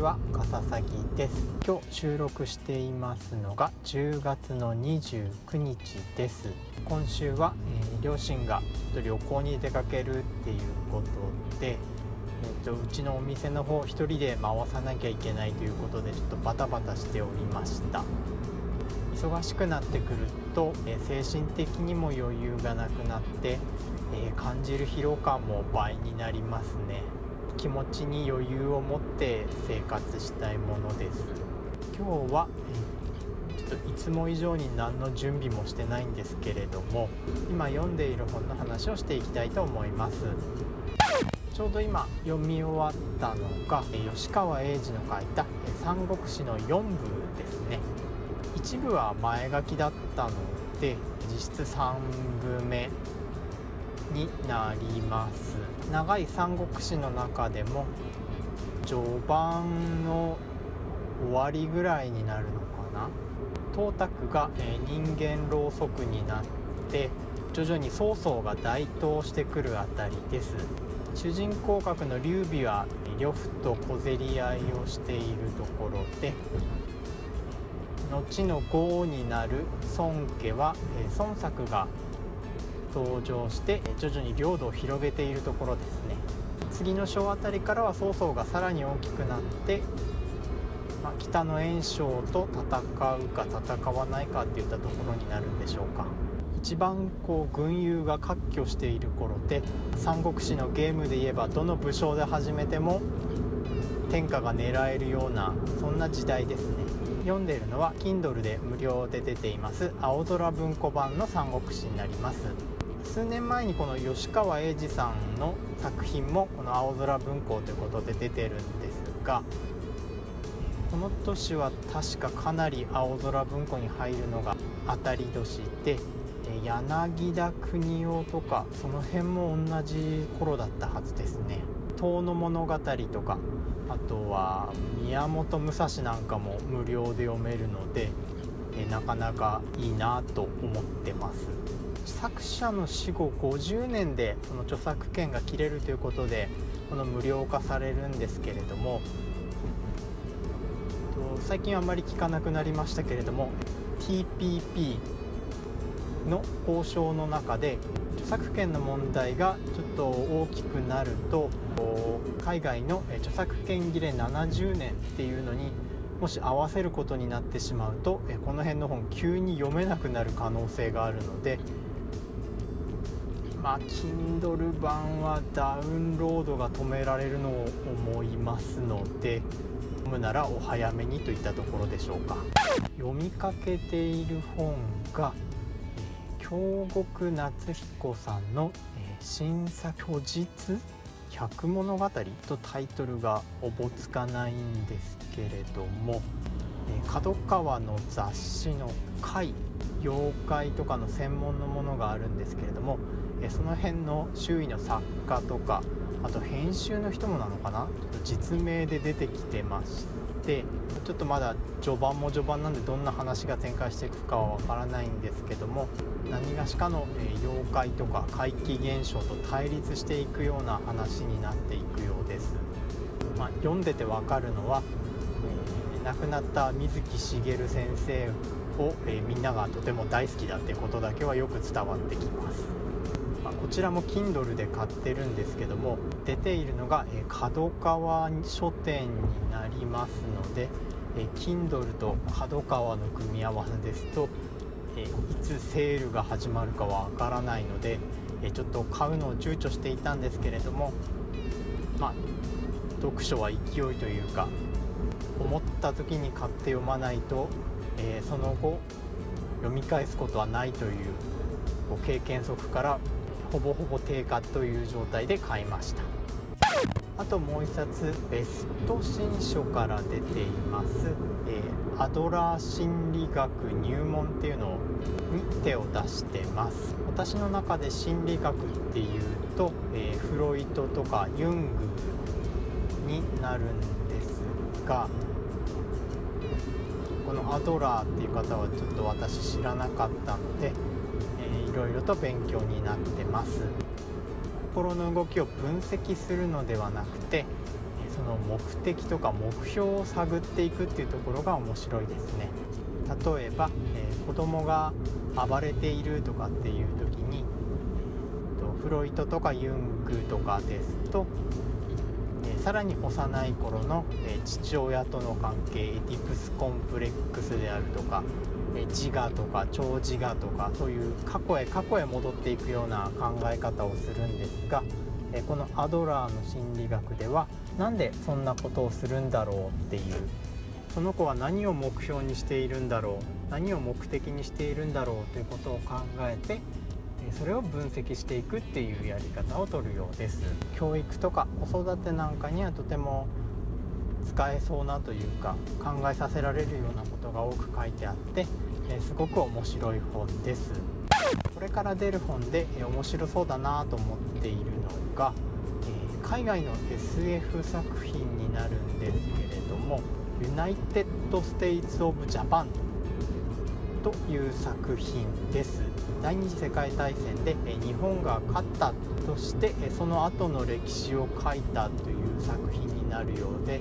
ちは笠崎です。今日収録していますのが10月の29日です。今週は、えー、両親が旅行に出かけるっていうことで、えーと、うちのお店の方1人で回さなきゃいけないということでちょっとバタバタしておりました。忙しくなってくると、えー、精神的にも余裕がなくなって、え感じる疲労感も倍になりますね。気持ちに余裕を持って生活したいものです。今日はちょっといつも以上に何の準備もしてないんですけれども今読んでいる本の話をしていきたいと思います。ちょうど今読み終わったのが吉川英治の書いた「三国志」の4部ですね。一部は前書きだったので実質3部目。になります。長い三国志の中でも序盤の終わりぐらいになるのかな。董卓が、えー、人間ろうそくになって徐々に曹操が台頭してくるあたりです。主人公格の劉備は呂布と小競り合いをしているところで後の豪になる孫家は、えー、孫作が登場して徐々に領土を広げているところですね。次の章あたりからは曹操がさらに大きくなって、まあ、北の袁紹と戦うか戦わないかっていったところになるんでしょうか。一番こう軍友が割拠している頃で三国志のゲームで言えばどの武将で始めても天下が狙えるようなそんな時代ですね。読んでいるのは Kindle で無料で出ています青空文庫版の三国志になります。数年前にこの吉川英治さんの作品もこの青空文庫ということで出てるんですがこの年は確かかなり青空文庫に入るのが当たり年で柳田国夫とかその辺も同じ頃だったはずですね「遠の物語」とかあとは宮本武蔵なんかも無料で読めるのでなかなかいいなと思ってます。作者の死後50年でその著作権が切れるということでこの無料化されるんですけれども最近あまり聞かなくなりましたけれども TPP の交渉の中で著作権の問題がちょっと大きくなると海外の著作権切れ70年っていうのにもし合わせることになってしまうとこの辺の本急に読めなくなる可能性があるのでまあ Kindle 版はダウンロードが止められるのを思いますので読むならお早めにといったところでしょうか。読みかけている本が京極夏彦さんの「審査虚実百物語」とタイトルがおぼつかないんですけれども角川の雑誌の「怪」妖怪とかの専門のものがあるんですけれどもその辺の周囲の作家とかあと編集の人もなのかな？ちょっと実名で出てきてましてちょっとまだ序盤も序盤なんでどんな話が展開していくかはわからないんですけども何がしかの妖怪とか怪奇現象と対立していくような話になっていくようです、まあ、読んでてわかるのは、えー、亡くなった水木しげる先生を、えー、みんながとても大好きだってことだけはよく伝わってきます。こちらも Kindle で買ってるんですけども出ているのが角川書店になりますので Kindle と角川の組み合わせですといつセールが始まるかはわからないのでちょっと買うのを躊躇していたんですけれどもまあ読書は勢いというか思った時に買って読まないと、えー、その後読み返すことはないという経験則からほぼほぼ定価という状態で買いました。あともう一冊ベスト新書から出ています、えー、アドラー心理学入門っていうのに手を出してます。私の中で心理学っていうと、えー、フロイトとかユングになるんですがこのアドラーっていう方はちょっと私知らなかったのでろいろと勉強になってます。心の動きを分析するのではなくてそその目的とか目標を探っていくっていうところが面白いですね。例えば、えー、子供が暴れているとかっていう時にフロイトとかユングとかですと、えー、さらに幼い頃の、えー、父親との関係エディプスコンプレックスであるとか、自我とか超自我とかそういう過去へ過去へ戻っていくような考え方をするんですが、このアドラーの心理学ではなんでそんなことをするんだろうっていうその子は何を目標にしているんだろう何を目的にしているんだろうということを考えてそれを分析していくっていうやり方をとるようです。教育とか子育てなんかにはとても使えそうなというか考えさせられるようなことが多く書いてあってえすごく面白い本です。これから出る本でえ面白そうだなと思っているのがえ海外の SF 作品になるんですけれどもユナイテッド・ステイツ・オブ・ジャパンという作品です。第二次世界大戦で日本が勝ったとしてその後の歴史を書いたという作品になるようで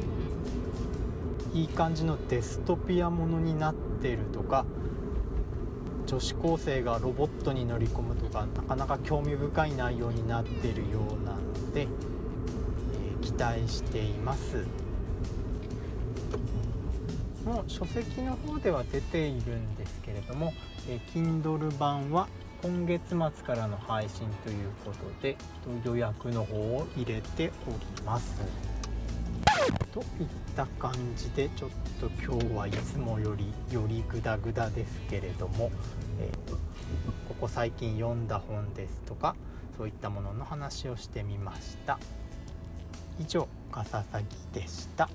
いい感じのデストピアものになってるとか女子高生がロボットに乗り込むとかなかなか興味深い内容になってるようなので、えー、期待しています。もう書籍の方では出ているんですけれども、え Kindle 版は今月末からの配信ということで予約の方を入れております。といった感じでちょっと今日はいつもよりよりグダグダですけれども、えー、ここ最近読んだ本ですとかそういったものの話をしてみました以上笠崎でした。